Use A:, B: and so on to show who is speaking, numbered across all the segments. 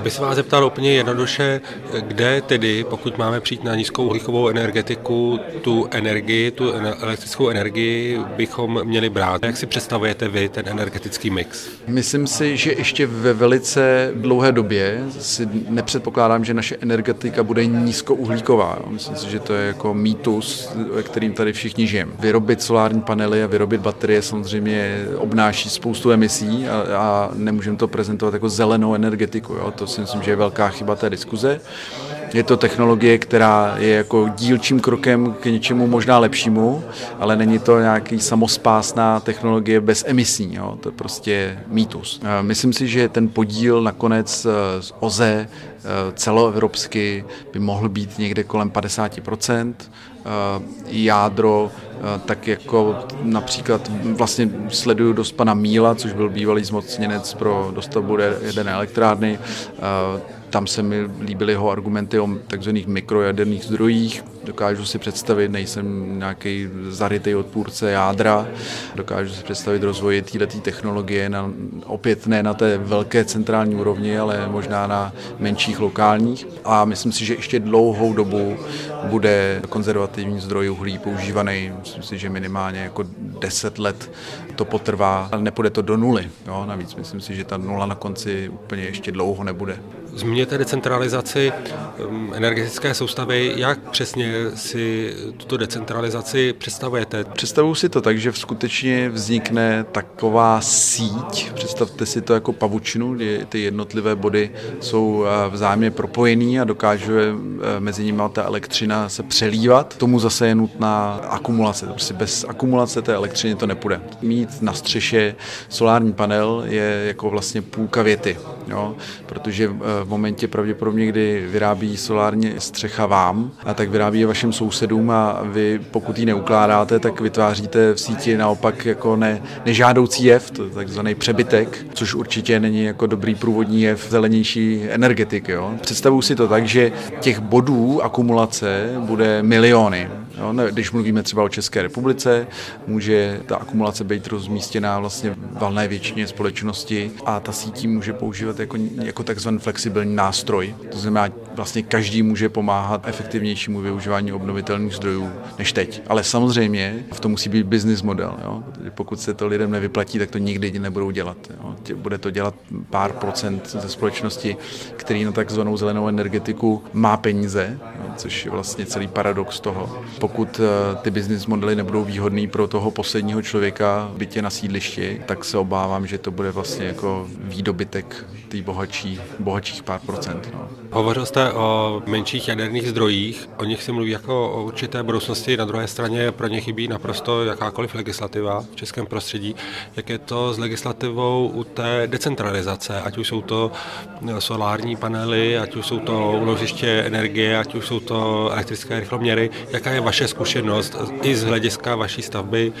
A: Já bych se vás zeptal úplně jednoduše, kde tedy, pokud máme přijít na nízkou uhlíkovou energetiku, tu energii, tu elektrickou energii bychom měli brát. Jak si představujete vy ten energetický mix?
B: Myslím si, že ještě ve velice dlouhé době si nepředpokládám, že naše energetika bude nízkouhlíková. Myslím si, že to je jako mýtus, ve kterým tady všichni žijeme. Vyrobit solární panely a vyrobit baterie samozřejmě obnáší spoustu emisí a, a nemůžeme to prezentovat jako zelenou energetiku. Jo? To si myslím, že je velká chyba té diskuze. Je to technologie, která je jako dílčím krokem k něčemu možná lepšímu, ale není to nějaký samospásná technologie bez emisí. Jo? To je prostě mýtus. Myslím si, že ten podíl nakonec eh, z OZE eh, celoevropsky by mohl být někde kolem 50%. Eh, jádro, tak jako například vlastně sleduju dost pana Míla, což byl bývalý zmocněnec pro dostavbu jedné elektrárny, tam se mi líbily jeho argumenty o takzvaných mikrojaderných zdrojích. Dokážu si představit, nejsem nějaký zarytý odpůrce jádra, dokážu si představit rozvoj této technologie na, opět ne na té velké centrální úrovni, ale možná na menších lokálních. A myslím si, že ještě dlouhou dobu bude konzervativní zdroj uhlí používaný. Myslím si, že minimálně jako 10 let to potrvá, ale nepůjde to do nuly. Jo? Navíc myslím si, že ta nula na konci úplně ještě dlouho nebude.
A: Zmíněte decentralizaci um, energetické soustavy. Jak přesně si tuto decentralizaci představujete?
B: Představuji si to tak, že skutečně vznikne taková síť. Představte si to jako pavučinu, kdy ty jednotlivé body jsou eh, vzájemně propojený a dokáže eh, mezi nimi ta elektřina se přelívat. Tomu zase je nutná akumulace. Prostě bez akumulace té elektřiny to nepůjde. Mít na střeše solární panel je jako vlastně půlka věty, jo? protože eh, v momentě pravděpodobně, kdy vyrábí solární střecha vám, a tak vyrábí je vašim sousedům a vy pokud ji neukládáte, tak vytváříte v síti naopak jako ne, nežádoucí jev, to je takzvaný přebytek, což určitě není jako dobrý průvodní jev zelenější energetiky. Představuji si to tak, že těch bodů akumulace bude miliony. Jo, když mluvíme třeba o České republice, může ta akumulace být rozmístěná vlastně v valné většině společnosti a ta sítí může používat jako, jako takzvaný flexibilní nástroj. To znamená, vlastně každý může pomáhat efektivnějšímu využívání obnovitelných zdrojů než teď. Ale samozřejmě v tom musí být business model. Jo? Pokud se to lidem nevyplatí, tak to nikdy nebudou dělat. Jo? Bude to dělat pár procent ze společnosti, který na takzvanou zelenou energetiku má peníze? Což je vlastně celý paradox toho. Pokud eh, ty business modely nebudou výhodný pro toho posledního člověka bytě na sídlišti, tak se obávám, že to bude vlastně jako výdobytek té bohatší, bohatších pár procent. No.
A: Hovořil jste o menších jaderných zdrojích, o nich se mluví jako o určité budoucnosti, na druhé straně pro ně chybí naprosto jakákoliv legislativa v českém prostředí. Jak je to s legislativou u té decentralizace, ať už jsou to solární panely, ať už jsou to uložiště energie, ať už jsou to elektrické rychloměry. Jaká je vaše zkušenost i z hlediska vaší stavby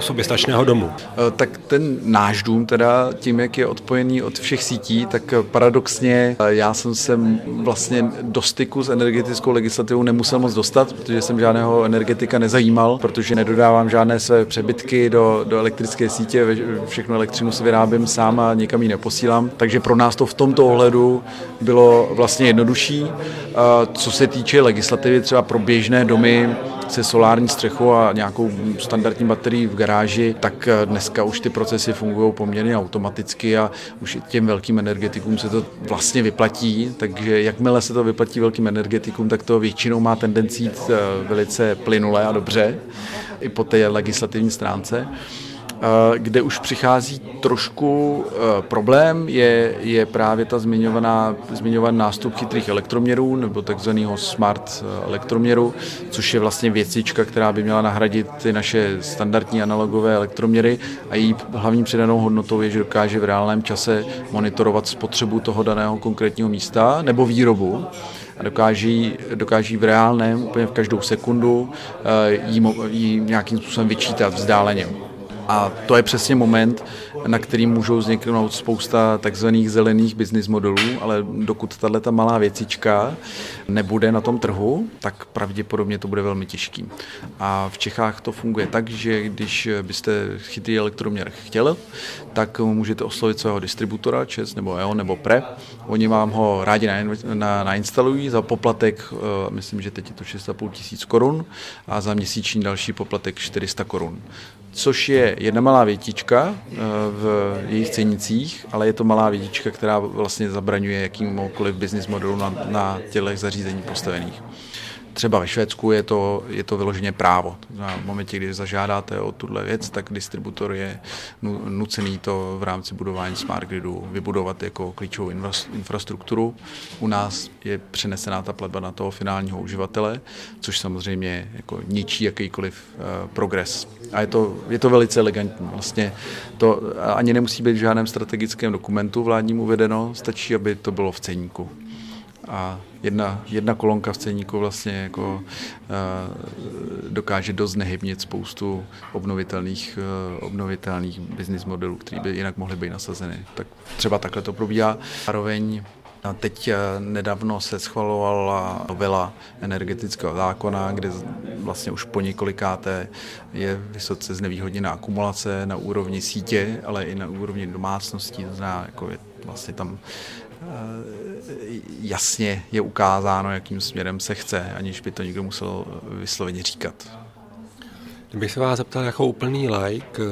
A: soběstačného domu?
B: Eh, tak ten náš dům, teda tím, jak je odpojený od všech sítí, tak paradoxně eh, já jsem se vlastně do styku s energetickou legislativou nemusel moc dostat, protože jsem žádného energetika nezajímal, protože nedodávám žádné své přebytky do, do elektrické sítě, všechno elektřinu si vyrábím sám a nikam ji neposílám. Takže pro nás to v tomto ohledu bylo vlastně jednodušší. Co se týče legislativy třeba pro běžné domy, se solární střechou a nějakou standardní baterií v garáži, tak dneska už ty procesy fungují poměrně automaticky a už těm velkým energetikům se to vlastně vyplatí, takže jakmile se to vyplatí velkým energetikům, tak to většinou má tendenci jít eh, velice plynule a dobře, i po té legislativní stránce. Eh, kde už přichází trošku eh, problém, je, je právě ta zmiňovaná, zmiňovaný nástup chytrých elektroměrů nebo takzvaného smart eh, elektroměru, což je vlastně věcička, která by měla nahradit ty naše standardní analogové elektroměry a její hlavní přidanou hodnotou je, že dokáže v reálném čase monitorovat spotřebu toho daného konkrétního místa nebo výrobu a dokáží, dokáží v reálném, úplně v každou sekundu, jí, jí nějakým způsobem vyčítat vzdáleně. A to je přesně moment, na který můžou vzniknout spousta takzvaných zelených business modelů, ale dokud tahle ta malá věcička nebude na tom trhu, tak pravděpodobně to bude velmi těžký. A v Čechách to funguje tak, že když byste chytrý elektroměr chtěl, tak můžete oslovit svého distributora, ČES nebo EO nebo PRE. Oni vám ho rádi nainstalují za poplatek, eh, myslím, že teď je to 6,5 tisíc korun a za měsíční další poplatek 400 korun což je jedna malá větička eh, v jejich cenicích, ale je to malá větička, která vlastně zabraňuje jakýmkoliv business modelu na, na těchto zařízení postavených. Třeba ve Švédsku je to, je to vyloženě právo. V momentě, kdy zažádáte o tuhle věc, tak distributor je nucený to v rámci budování smart gridu vybudovat jako klíčovou infrastrukturu. U nás je přenesená ta platba na toho finálního uživatele, což samozřejmě jako ničí jakýkoliv uh, progres. A je to, je to velice elegantní. Vlastně to ani nemusí být v žádném strategickém dokumentu vládním uvedeno, stačí, aby to bylo v ceníku a jedna, jedna kolonka v ceníku vlastně jako uh, dokáže dost nehybnit spoustu obnovitelných, uh, obnovitelných business modelů, které by jinak mohly být nasazeny. Tak třeba takhle to probíhá. Zároveň teď eh, nedávno se schvalovala novela energetického zákona, kde vlastně už po několikáté je vysoce znevýhodněná akumulace na úrovni sítě, ale i na úrovni domácností. To znamená, jako je vlastně tam Eh, jasně je ukázáno, jakým směrem se chce, aniž by to někdo musel vysloveně říkat.
A: Kdybych se vás zeptal jako úplný like,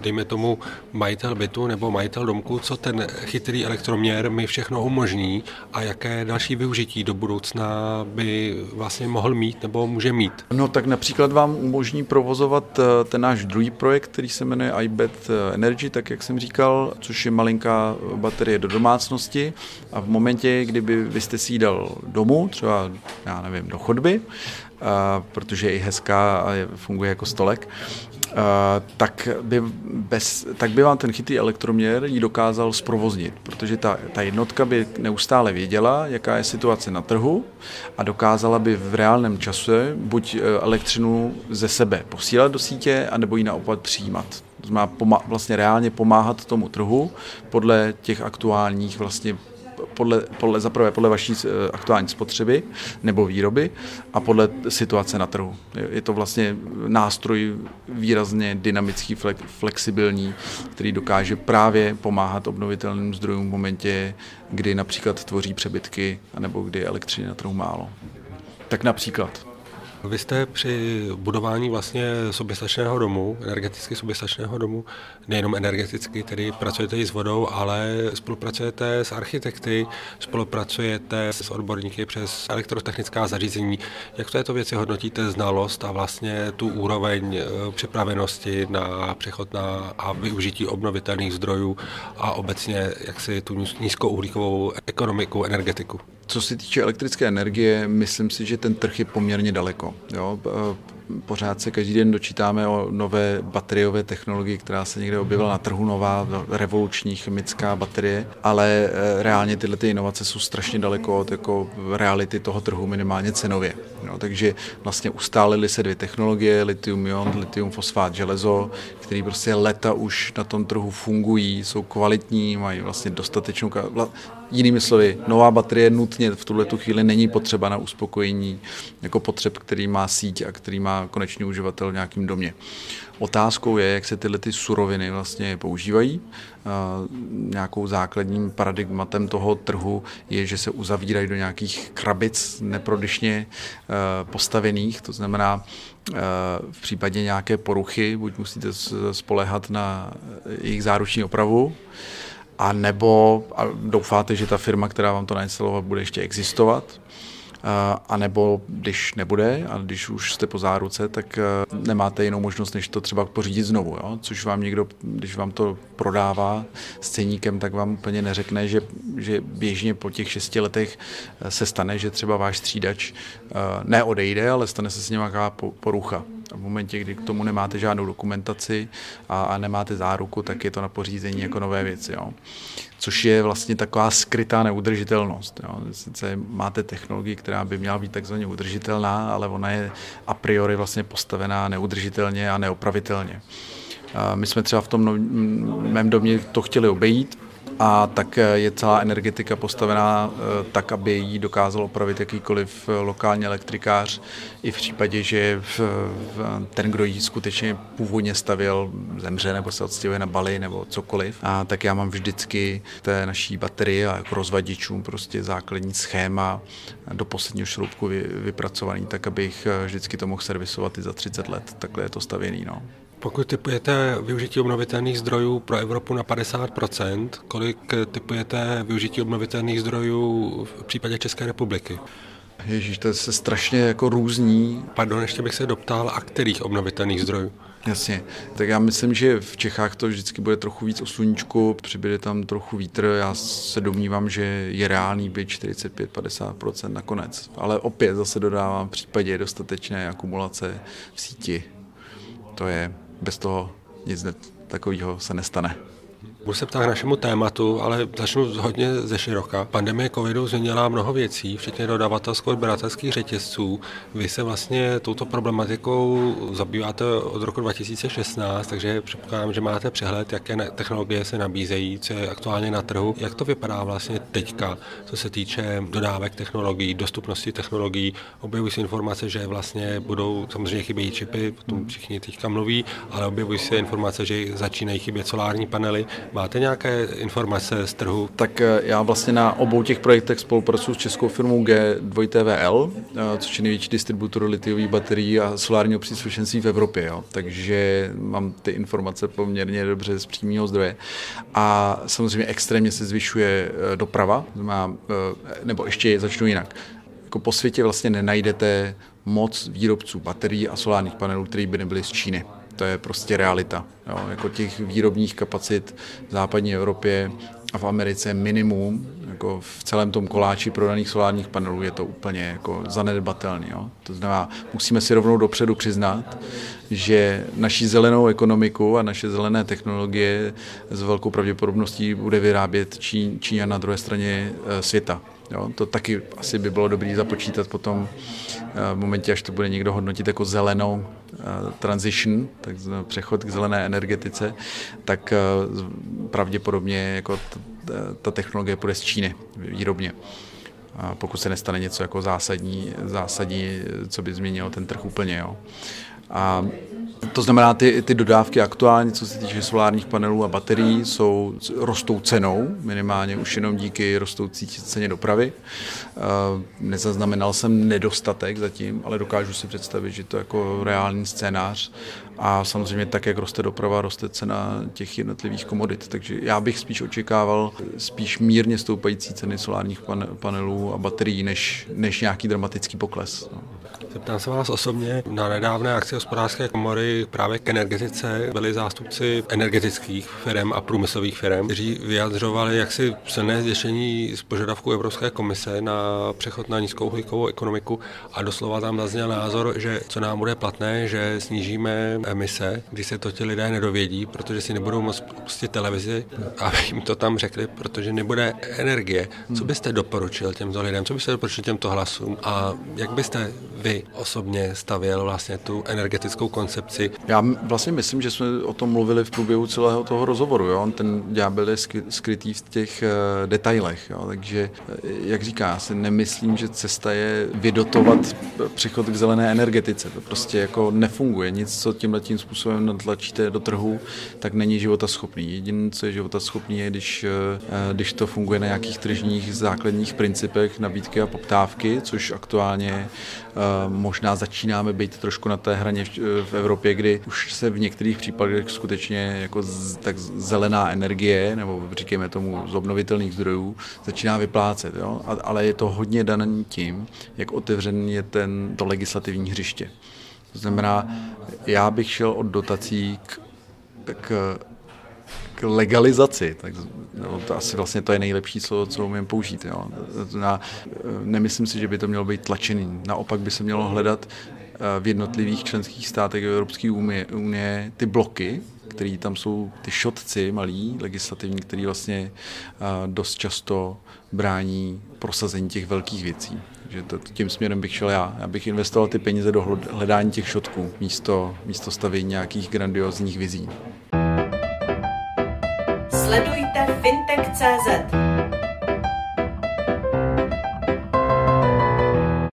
A: dejme tomu majitel bytu nebo majitel domku, co ten chytrý elektroměr mi všechno umožní a jaké další využití do budoucna by vlastně mohl mít nebo může mít?
B: No tak například vám umožní provozovat eh, ten náš druhý projekt, který se jmenuje iBet Energy, tak jak jsem říkal, což je malinká baterie do domácnosti a v momentě, kdyby vy jste si dal domů, třeba já nevím, do chodby, protože je i hezká a funguje jako stolek, tak by, bez, tak by vám ten chytrý elektroměr ji dokázal zprovoznit, protože ta, ta jednotka by neustále věděla, jaká je situace na trhu a dokázala by v reálném čase buď e, elektřinu ze sebe posílat do sítě, anebo ji naopak přijímat. To znamená vlastně reálně pomáhat tomu trhu podle těch aktuálních vlastně podle, podle, zaprvé podle vaší eh, aktuální spotřeby nebo výroby a podle situace na trhu. Je to vlastně nástroj výrazně dynamický, flexibilní, který dokáže právě pomáhat obnovitelným zdrojům v momentě, kdy například tvoří přebytky nebo kdy elektřiny na trhu málo. Tak například.
A: Vy jste při budování vlastně soběstačného domu, energeticky soběstačného domu, nejenom energeticky, tedy pracujete i s vodou, ale spolupracujete s architekty, spolupracujete s odborníky přes elektrotechnická zařízení. Jak v této věci hodnotíte znalost a vlastně tu úroveň eh, připravenosti na přechod na a využití obnovitelných zdrojů a obecně jaksi tu nízkouhlíkovou ekonomiku, energetiku?
B: Co se týče elektrické energie, myslím si, že ten trh je poměrně daleko. Jo? Pořád se každý den dočítáme o nové bateriové technologii, která se někde objevila na trhu, nová revoluční chemická baterie, ale eh, reálně tyhle ty inovace jsou strašně daleko od jako reality toho trhu, minimálně cenově. Jo? Takže vlastně ustálily se dvě technologie, litium-ion, litium-fosfát, železo, které prostě leta už na tom trhu fungují, jsou kvalitní, mají vlastně dostatečnou Jinými slovy, nová baterie nutně v tuhle tu chvíli není potřeba na uspokojení jako potřeb, který má síť a který má konečný uživatel v nějakém domě. Otázkou je, jak se tyhle ty suroviny vlastně používají. Nějakou základním paradigmatem toho trhu je, že se uzavírají do nějakých krabic neprodyšně postavených, to znamená, v případě nějaké poruchy, buď musíte spolehat na jejich záruční opravu, a nebo a doufáte, že ta firma, která vám to nainstalovat, bude ještě existovat, a nebo když nebude a když už jste po záruce, tak e, nemáte jinou možnost, než to třeba pořídit znovu, jo? což vám někdo, když vám to prodává s ceníkem, tak vám úplně neřekne, že, že běžně po těch šesti letech e, se stane, že třeba váš střídač neodejde, ale stane se s ním nějaká porucha. V momentě, kdy k tomu nemáte žádnou dokumentaci a, a nemáte záruku, tak je to na pořízení jako nové věci. Jo. Což je vlastně taková skrytá neudržitelnost. Jo. Sice máte technologii, která by měla být takzvaně udržitelná, ale ona je a priori vlastně postavená neudržitelně a neopravitelně. My jsme třeba v tom mém domě to chtěli obejít, a tak je celá energetika postavená eh, tak, aby ji dokázal opravit jakýkoliv eh, lokální elektrikář i v případě, že ten, kdo ji skutečně původně stavěl, zemře nebo se odstěhuje na Bali nebo cokoliv. A tak já mám vždycky té naší baterii a jako rozvadičům prostě základní schéma do posledního šroubku vypracovaný, tak abych eh, vždycky to mohl servisovat i za 30 let. Takhle je to stavěný. No.
A: Pokud typujete využití obnovitelných zdrojů pro Evropu na 50%, kolik typujete využití obnovitelných zdrojů v případě České republiky?
B: Ježíš, to se strašně jako různí.
A: Pardon, ještě bych se doptal, a kterých obnovitelných zdrojů?
B: Jasně. Tak já myslím, že v Čechách to vždycky bude trochu víc o sluníčku, přibude tam trochu vítr. Já se domnívám, že je reálný být 45-50% nakonec. Ale opět zase dodávám v případě dostatečné akumulace v síti. To je bez toho nic takového se nestane.
A: Budu se ptát k našemu tématu, ale začnu hodně ze široka. Pandemie covidu změnila mnoho věcí, včetně dodavatelsko-odběratelských řetězců. Vy se vlastně touto problematikou zabýváte od roku 2016, takže předpokládám, že máte přehled, jaké technologie se nabízejí, co je aktuálně na trhu. Jak to vypadá vlastně teďka, co se týče dodávek technologií, dostupnosti technologií? Objevují se informace, že vlastně budou samozřejmě chybějí čipy, o tom všichni teďka mluví, ale objevují se informace, že začínají chybět solární panely. Máte nějaké informace z trhu?
B: Tak eh, já vlastně na obou těch projektech spolupracuji s českou firmou G2TVL, eh, což je největší distributor litiových baterií a solárního příslušenství v Evropě. Jo. Takže mám ty informace poměrně dobře z přímého zdroje. A samozřejmě extrémně se zvyšuje eh, doprava, nebo ještě začnu jinak. Jako po světě vlastně nenajdete moc výrobců baterií a solárních panelů, které by nebyly z Číny. To je prostě realita. Jo. Jako těch výrobních kapacit v západní Evropě a v Americe minimum, jako v celém tom koláči prodaných solárních panelů je to úplně jako zanedbatelný. To znamená, musíme si rovnou dopředu přiznat, že naší zelenou ekonomiku a naše zelené technologie s velkou pravděpodobností bude vyrábět Čín, Čína na druhé straně eh, světa. Jo, to taky asi by bylo dobré započítat potom eh, v momentě, až to bude někdo hodnotit jako zelenou eh, transition, tak přechod k zelené energetice, tak pravděpodobně jako ta technologie půjde z Číny výrobně. Pokud se nestane něco jako zásadní, zásadní co by změnilo ten trh úplně. Jo. A to znamená, ty, ty dodávky aktuálně, co se týče solárních panelů a baterií, jsou rostou cenou, minimálně už jenom díky rostoucí ceně dopravy. Nezaznamenal jsem nedostatek zatím, ale dokážu si představit, že to je jako reálný scénář. A samozřejmě tak, jak roste doprava, roste cena těch jednotlivých komodit. Takže já bych spíš očekával spíš mírně stoupající ceny solárních panelů a baterií, než, než nějaký dramatický pokles. No.
A: Zeptám se vás osobně, na nedávné akci hospodářské komory právě k energetice byli zástupci energetických firm a průmyslových firm, kteří vyjadřovali jaksi silné zděšení z požadavku Evropské komise na přechod na nízkouhlíkovou ekonomiku a doslova tam zazněl názor, že co nám bude platné, že snížíme emise, když se to ti lidé nedovědí, protože si nebudou moct pustit televizi, aby jim to tam řekli, protože nebude energie. Co byste doporučil těmto lidem, co byste doporučil těmto hlasům a jak byste vy osobně stavěl vlastně tu energetickou koncepci?
B: Já vlastně myslím, že jsme o tom mluvili v průběhu celého toho rozhovoru. Jo? Ten ďábel je skrytý v těch uh, detailech. Jo? Takže, eh, jak říká, já si nemyslím, že cesta je vydotovat přechod k zelené energetice. To prostě jako nefunguje. Nic, co tímhle tím způsobem natlačíte do trhu, tak není života schopný. Jediné, co je života schopný, je, když, uh, když to funguje na nějakých tržních základních principech nabídky a poptávky, což aktuálně uh, možná začínáme být trošku na té hraně v Evropě, kdy už se v některých případech skutečně jako z, tak zelená energie, nebo říkáme tomu z obnovitelných zdrojů, začíná vyplácet. Jo? Ale je to hodně dané tím, jak otevřený je ten, to legislativní hřiště. To znamená, já bych šel od dotací k, k k legalizaci, tak no, to asi vlastně to je nejlepší slovo, co umím použít. Jo. Na, nemyslím si, že by to mělo být tlačený. Naopak by se mělo hledat eh, v jednotlivých členských státech Evropské unie, unie ty bloky, které tam jsou ty šotci malí, legislativní, který vlastně eh, dost často brání prosazení těch velkých věcí. Takže to, tím směrem bych šel já. Já bych investoval ty peníze do hledání těch šotků místo, místo stavění nějakých grandiozních vizí.
C: Sledujte fintech.cz